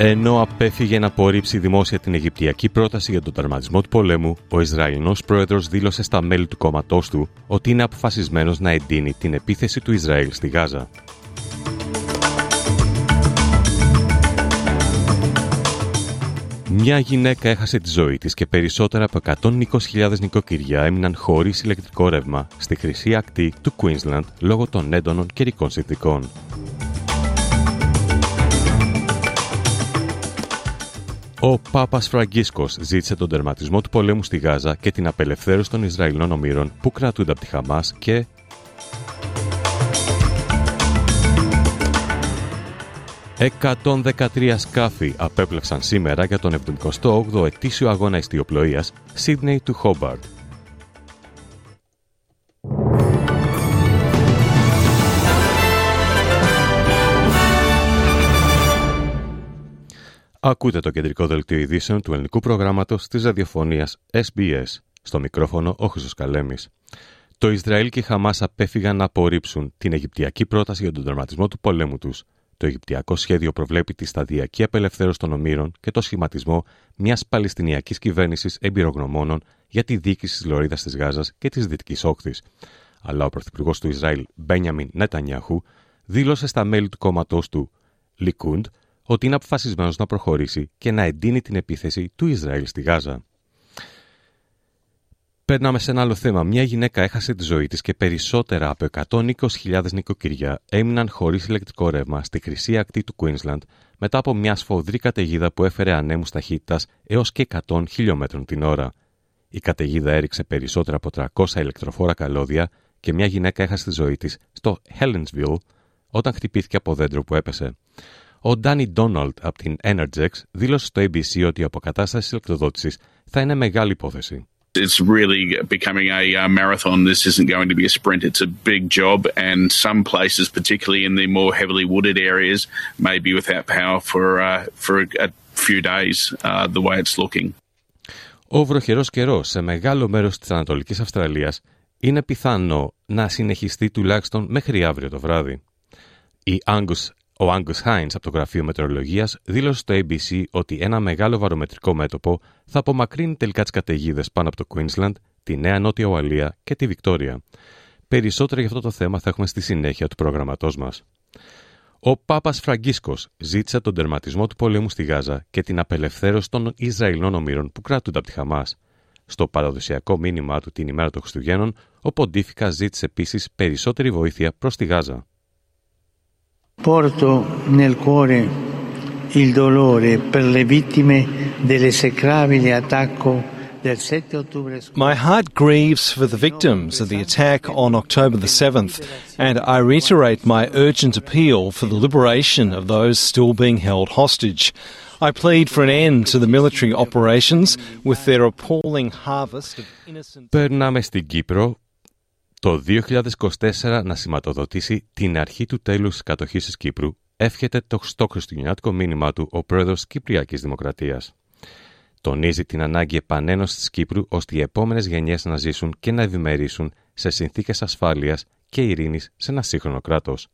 Ενώ απέφυγε να απορρίψει δημόσια την Αιγυπτιακή πρόταση για τον τερματισμό του πολέμου, ο Ισραηλινός πρόεδρος δήλωσε στα μέλη του κόμματός του ότι είναι αποφασισμένος να εντείνει την επίθεση του Ισραήλ στη Γάζα. Μια γυναίκα έχασε τη ζωή της και περισσότερα από 120.000 νοικοκυριά έμειναν χωρίς ηλεκτρικό ρεύμα στη χρυσή ακτή του Queensland λόγω των έντονων καιρικών συνθήκων. Ο Πάπας Φραγκίσκος ζήτησε τον τερματισμό του πολέμου στη Γάζα και την απελευθέρωση των Ισραηλινών ομήρων που κρατούνται από τη Χαμάς και «113 σκάφη απέπλευσαν σήμερα για τον 78ο ετήσιο αγώνα ιστιοπλοείας Sydney του Hobart. Ακούτε το κεντρικό δελτίο ειδήσεων του ελληνικού προγράμματος της ραδιοφωνίας SBS. Στο μικρόφωνο ο Χρυσός Καλέμης. Το Ισραήλ και η Χαμάς απέφυγαν να απορρίψουν την Αιγυπτιακή πρόταση για τον τερματισμό του πολέμου τους. Το Αιγυπτιακό σχέδιο προβλέπει τη σταδιακή απελευθέρωση των ομήρων και το σχηματισμό μιας Παλαιστινιακής κυβέρνησης εμπειρογνωμόνων για τη διοίκηση της Λωρίδας της Γάζας και της Δυτικής Όχθης. Αλλά ο πρωθυπουργός του Ισραήλ, Μπένιαμιν Νετανιάχου, δήλωσε στα μέλη του κόμματός του, Λικούντ, ότι είναι αποφασισμένος να προχωρήσει και να εντείνει την επίθεση του Ισραήλ στη Γάζα. Περνάμε σε ένα άλλο θέμα. Μια γυναίκα έχασε τη ζωή της και περισσότερα από 120.000 νοικοκυριά έμειναν χωρίς ηλεκτρικό ρεύμα στη χρυσή ακτή του Queensland μετά από μια σφοδρή καταιγίδα που έφερε ανέμους ταχύτητας έως και 100 χιλιόμετρων την ώρα. Η καταιγίδα έριξε περισσότερα από 300 ηλεκτροφόρα καλώδια και μια γυναίκα έχασε τη ζωή της στο Helensville όταν χτυπήθηκε από δέντρο που έπεσε. Ο Ντάνι Ντόναλτ από την Energex δήλωσε στο ABC ότι η αποκατάσταση ηλεκτροδότησης θα είναι μεγάλη υπόθεση. It's really becoming a uh, marathon. This isn't going to be a sprint. It's a big job, and some places, particularly in the more heavily wooded areas, may be without power for uh, for a few days. Uh, the way it's looking. Ο βροχερός καιρός σε μεγάλο μέρος της Ανατολικής Αυστραλίας είναι πιθανό να συνεχιστεί τουλάχιστον μέχρι αύριο το βράδυ. Η Angus ο Angus Hines από το Γραφείο Μετεωρολογίας δήλωσε στο ABC ότι ένα μεγάλο βαρομετρικό μέτωπο θα απομακρύνει τελικά τις καταιγίδες πάνω από το Queensland, τη Νέα Νότια Ουαλία και τη Βικτόρια. Περισσότερα για αυτό το θέμα θα έχουμε στη συνέχεια του προγραμματός μας. Ο Πάπας Φραγκίσκος ζήτησε τον τερματισμό του πολέμου στη Γάζα και την απελευθέρωση των Ισραηλινών ομήρων που κράτονται από τη Χαμάς. Στο παραδοσιακό μήνυμά του την ημέρα των Χριστουγέννων, ο Ποντίφικα ζήτησε επίσης περισσότερη βοήθεια προς τη Γάζα. Porto nel cuore il dolore per le vittime dell'esecrabile attacco del 7 ottobre My heart grieves for the victims of the attack on October the 7th, and I reiterate my urgent appeal for the liberation of those still being held hostage. I plead for an end to the military operations with their appalling harvest of innocent. Περνάμε στην Κύπρο το 2024 να σηματοδοτήσει την αρχή του τέλους της κατοχής της Κύπρου, εύχεται το στο χριστουγεννιάτικο μήνυμά του ο πρόεδρος της Κυπριακής Δημοκρατίας. Τονίζει την ανάγκη επανένωσης της Κύπρου ώστε οι επόμενες γενιές να ζήσουν και να ευημερήσουν σε συνθήκες ασφάλειας και ειρήνης σε ένα σύγχρονο κράτος.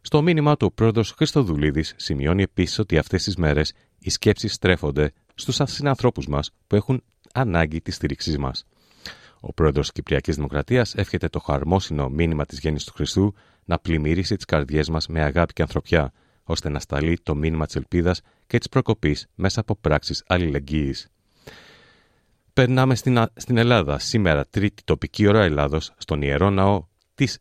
Στο μήνυμά του ο πρόεδρος Χριστοδουλίδης σημειώνει επίσης ότι αυτές τις μέρες οι σκέψεις στρέφονται στους συνανθρώπους μας που έχουν ανάγκη τη στήριξή μας. Ο πρόεδρος της Κυπριακής Δημοκρατίας εύχεται το χαρμόσυνο μήνυμα της γέννησης του Χριστού να πλημμυρίσει τις καρδιές μας με αγάπη και ανθρωπιά, ώστε να σταλεί το μήνυμα της ελπίδας και της προκοπής μέσα από πράξεις αλληλεγγύης. Περνάμε στην, στην Ελλάδα. Σήμερα, τρίτη τοπική ώρα Ελλάδος, στον ιερό ναό της,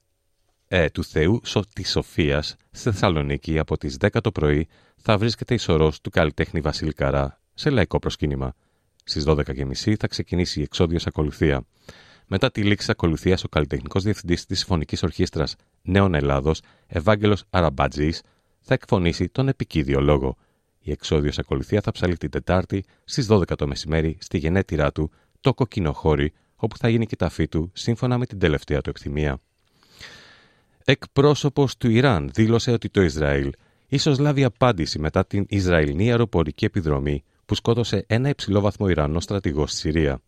ε, του Θεού Σο, της Σοφίας στη Θεσσαλονίκη από τις 10 το πρωί θα βρίσκεται η σωρός του καλλιτέχνη Βασίλη Καρά σε λαϊκό προσκύνημα. Στις 12.30 θα ξεκινήσει η εξόδιο ακολουθία. Μετά τη λήξη ακολουθίας, ο καλλιτεχνικός διευθυντής της Συμφωνικής Ορχήστρας Νέων Ελλάδος, Ευάγγελος Αραμπάτζης, θα εκφωνήσει τον επικίδιο λόγο. Η εξόδιο ακολουθία θα ψαλεί την Τετάρτη στις 12 το μεσημέρι στη γενέτειρά του, το Κοκκινοχώρι, όπου θα γίνει και ταφή του σύμφωνα με την τελευταία του εκτιμία. Εκπρόσωπος του Ιράν δήλωσε ότι το Ισραήλ ίσως λάβει απάντηση μετά την Ισραηλινή αεροπορική επιδρομή που σκότωσε ένα υψηλόβαθμο Ιρανό στρατηγό στη Συρία.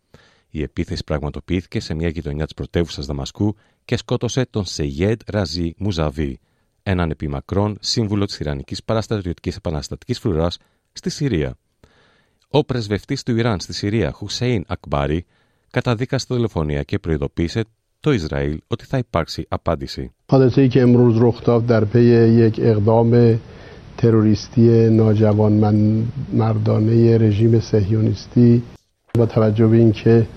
Η επίθεση πραγματοποιήθηκε σε μια γειτονιά της πρωτεύουσας Δαμασκού και σκότωσε τον Σεγέντ Ραζί Μουζαβί, έναν επιμακρόν σύμβουλο της Ιρανικής Παραστρατιωτική Επαναστατικής Φρουράς στη Συρία. Ο πρεσβευτής του Ιράν στη Συρία, Χουσέιν Ακμπάρι, καταδίκασε τη δολοφονία και προειδοποίησε το Ισραήλ ότι θα υπάρξει απάντηση. تروریستی ناجوانمردانه رژیم سهیونیستی با توجه به اینکه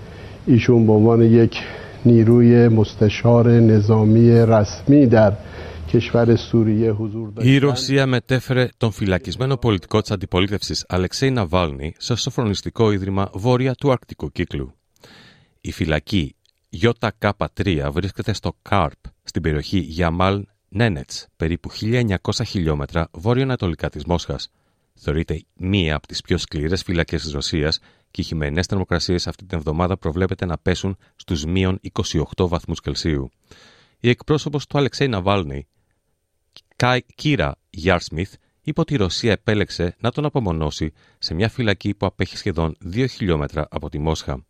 ایشون به عنوان یک نیروی مستشار نظامی رسمی در η Ρωσία μετέφερε τον φυλακισμένο πολιτικό της αντιπολίτευσης Αλεξέη Ναβάλνη σε σοφρονιστικό ίδρυμα βόρεια του Αρκτικού κύκλου. Η φυλακή ΙΚ3 βρίσκεται στο Κάρπ, στην περιοχή Γιαμάλ Νένετς, περίπου 1900 χιλιόμετρα βόρειο-ανατολικά της Μόσχας. Θεωρείται μία από τις πιο σκληρές φυλακές της Ρωσίας και οι χειμερινές θερμοκρασίες αυτή την εβδομάδα προβλέπεται να πέσουν στους μείον 28 βαθμούς Κελσίου. Η εκπρόσωπος του Αλεξέη Ναβάλνη, Κύρα Γιάρσμιθ, είπε ότι η Ρωσία επέλεξε να τον απομονώσει σε μια φυλακή που απέχει σχεδόν 2 χιλιόμετρα από τη Μόσχα.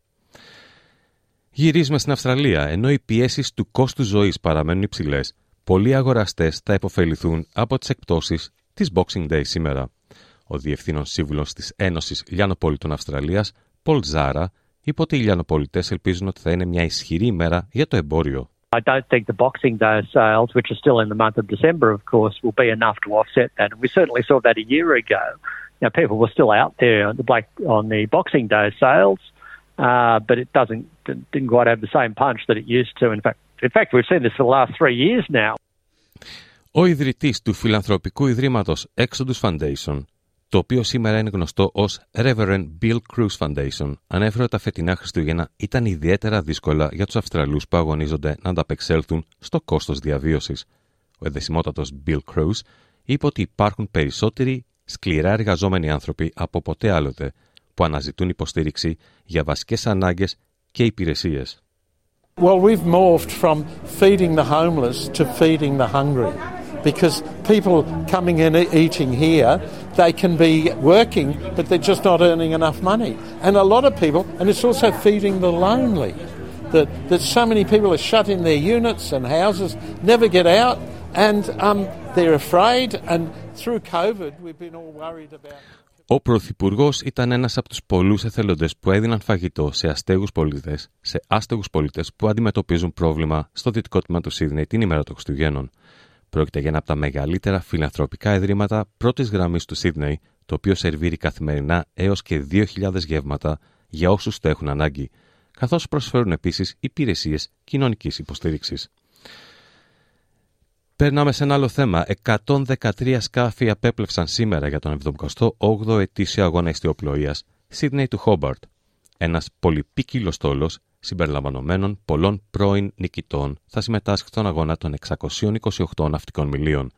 Γυρίζουμε στην Αυστραλία, ενώ οι πιέσεις του κόστους ζωής παραμένουν υψηλές, πολλοί αγοραστέ θα υποφεληθούν από τι εκπτώσει τη Boxing Day σήμερα. Ο Διευθύνων Σύμβουλο τη Ένωση Λιανοπολιτών Αυστραλία, Πολ Ζάρα, είπε ότι οι Λιανοπολιτέ ελπίζουν ότι θα είναι μια ισχυρή ημέρα για το εμπόριο. I don't think the Boxing Day sales, which are still in the month of December, of course, will be enough to offset that. And we certainly saw that a year ago. Now, people were still out there on the, Black, on the Boxing Day sales, uh, but it doesn't didn't quite have the same punch that it used to. In fact, in fact, we've seen this for the last three years now. Ο ιδρυτής του φιλανθρωπικού ιδρύματος Exodus Foundation, το οποίο σήμερα είναι γνωστό ως Reverend Bill Cruz Foundation, ανέφερε ότι τα φετινά Χριστούγεννα ήταν ιδιαίτερα δύσκολα για τους Αυστραλούς που αγωνίζονται να ανταπεξέλθουν στο κόστος διαβίωσης. Ο εδεσιμότατος Bill Cruz είπε ότι υπάρχουν περισσότεροι σκληρά εργαζόμενοι άνθρωποι από ποτέ άλλοτε που αναζητούν υποστήριξη για βασικές ανάγκες και υπηρεσίες. Well, we've morphed from feeding the homeless to feeding the hungry because people coming in eating here, they can be working, but they're just not earning enough money. And a lot of people, and it's also feeding the lonely, that, that so many people are shut in their units and houses, never get out, and um, they're afraid. And through COVID, we've been all worried about. Ο Πρωθυπουργός ήταν ένας από τους πολλούς εθελοντές που έδιναν φαγητό σε αστέγους πολίτες, σε άστεγους πολίτες που αντιμετωπίζουν πρόβλημα στο δυτικό τμήμα του Σίδνεϊ την ημέρα των Χριστουγέννων. Πρόκειται για ένα από τα μεγαλύτερα φιλανθρωπικά ιδρύματα πρώτης γραμμής του Σίδνεϊ, το οποίο σερβίρει καθημερινά έως και 2.000 γεύματα για όσους το έχουν ανάγκη, καθώς προσφέρουν επίσης υπηρεσίες κοινωνικής υποστήριξης. Περνάμε σε ένα άλλο θέμα. 113 σκάφη απέπλευσαν σήμερα για τον 78ο ετήσιο αγώνα ιστιοπλοείας Σίδνεϊ του Χόμπαρτ. Ένας πολυπίκυλος στόλος συμπεριλαμβανομένων πολλών πρώην νικητών θα συμμετάσχει στον αγώνα των 628 ναυτικών μιλίων.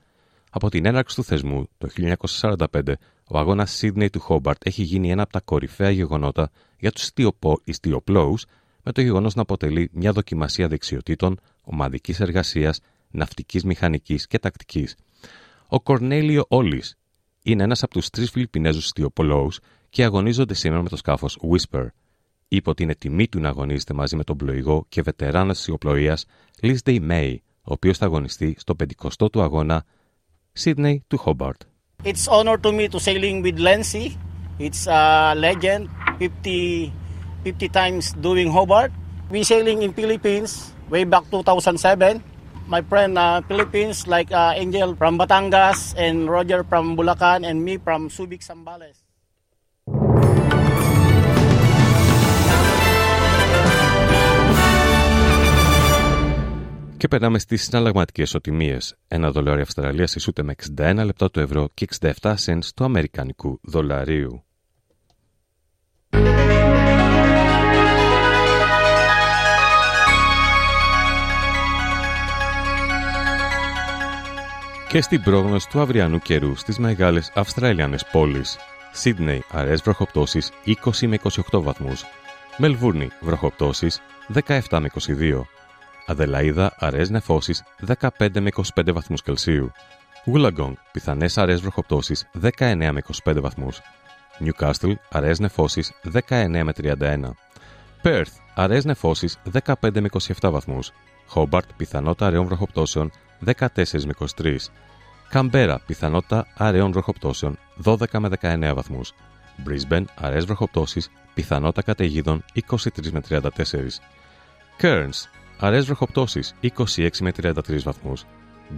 Από την έναρξη του θεσμού το 1945, ο αγώνας Σίδνεϊ του Χόμπαρτ έχει γίνει ένα από τα κορυφαία γεγονότα για τους ιστιοπλώου, με το γεγονός να αποτελεί μια δοκιμασία δεξιοτήτων, ομαδικής εργασίας ναυτικής μηχανικής και τακτικής. Ο Κορνέλιο Όλης είναι ένας από τους τρεις Φιλιππινέζους στιοπολόου και αγωνίζονται σήμερα με το σκάφος Whisper. Είπε ότι είναι τιμή του να αγωνίζεται μαζί με τον πλοηγό και βετεράνος τη ιοπλοεία Day May, ο οποίος θα αγωνιστεί στο 50ο του αγώνα Sydney του Hobart. It's honor to me to sailing with Lency. It's a legend, 50, 50 times doing Hobart. We sailing in Philippines way back 2007. My friend uh, Philippines like uh, Angel from Batangas and Roger from Bulacan and me from Subic Sambales. Και περνάμε στις συναλλαγματικές οτιμίες. Ένα δολάριο Αυστραλίας ισούται με 61 λεπτά του ευρώ και 67 cents του Αμερικανικού δολαρίου. Και στην πρόγνωση του αυριανού καιρού στις μεγάλες Αυστραλιανές πόλεις. Σίδνεϊ, αραιές βροχοπτώσεις 20 με 28 βαθμούς. Μελβούρνη, βροχοπτώσεις 17 με 22. Αδελαίδα, αραιές νεφώσεις 15 με 25 βαθμούς Κελσίου. Wollongong, πιθανές αραιές βροχοπτώσεις 19 με 25 βαθμούς. Newcastle, αραιές νεφώσεις 19 με 31. Perth, αραιές νεφώσεις 15 με 27 βαθμούς. Hobart, πιθανότητα αραιών βροχοπτώσεων 14 με 23. Καμπέρα, πιθανότητα αραιών βροχοπτώσεων 12 με 19 βαθμούς. Brisbane, αραιές βροχοπτώσεις, πιθανότητα καταιγίδων 23 με 34. Cairns, αραιές βροχοπτώσεις 26 με 33 βαθμούς.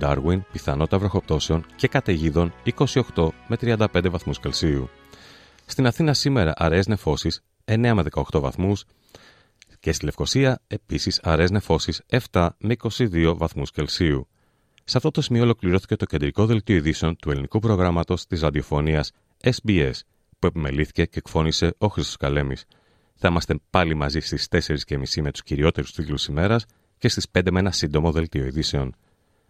Darwin, πιθανότητα βροχοπτώσεων και καταιγίδων 28 με 35 βαθμούς Κελσίου. Στην Αθήνα σήμερα αραιές νεφώσεις 9 με 18 βαθμούς και στη Λευκοσία επίσης αραιές νεφώσεις 7 με 22 βαθμούς Κελσίου. Σε αυτό το σημείο ολοκληρώθηκε το κεντρικό δελτίο ειδήσεων του ελληνικού προγράμματος της ραδιοφωνίας SBS που επιμελήθηκε και εκφώνησε ο Χρήστος Καλέμης. Θα είμαστε πάλι μαζί στις 4.30 με τους κυριότερους τίτλους ημέρας και στις 5 με ένα σύντομο δελτίο ειδήσεων.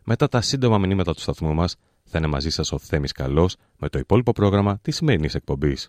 Μετά τα σύντομα μηνύματα του σταθμού μας θα είναι μαζί σας ο Θέμης Καλός με το υπόλοιπο πρόγραμμα της σημερινής εκπομπής.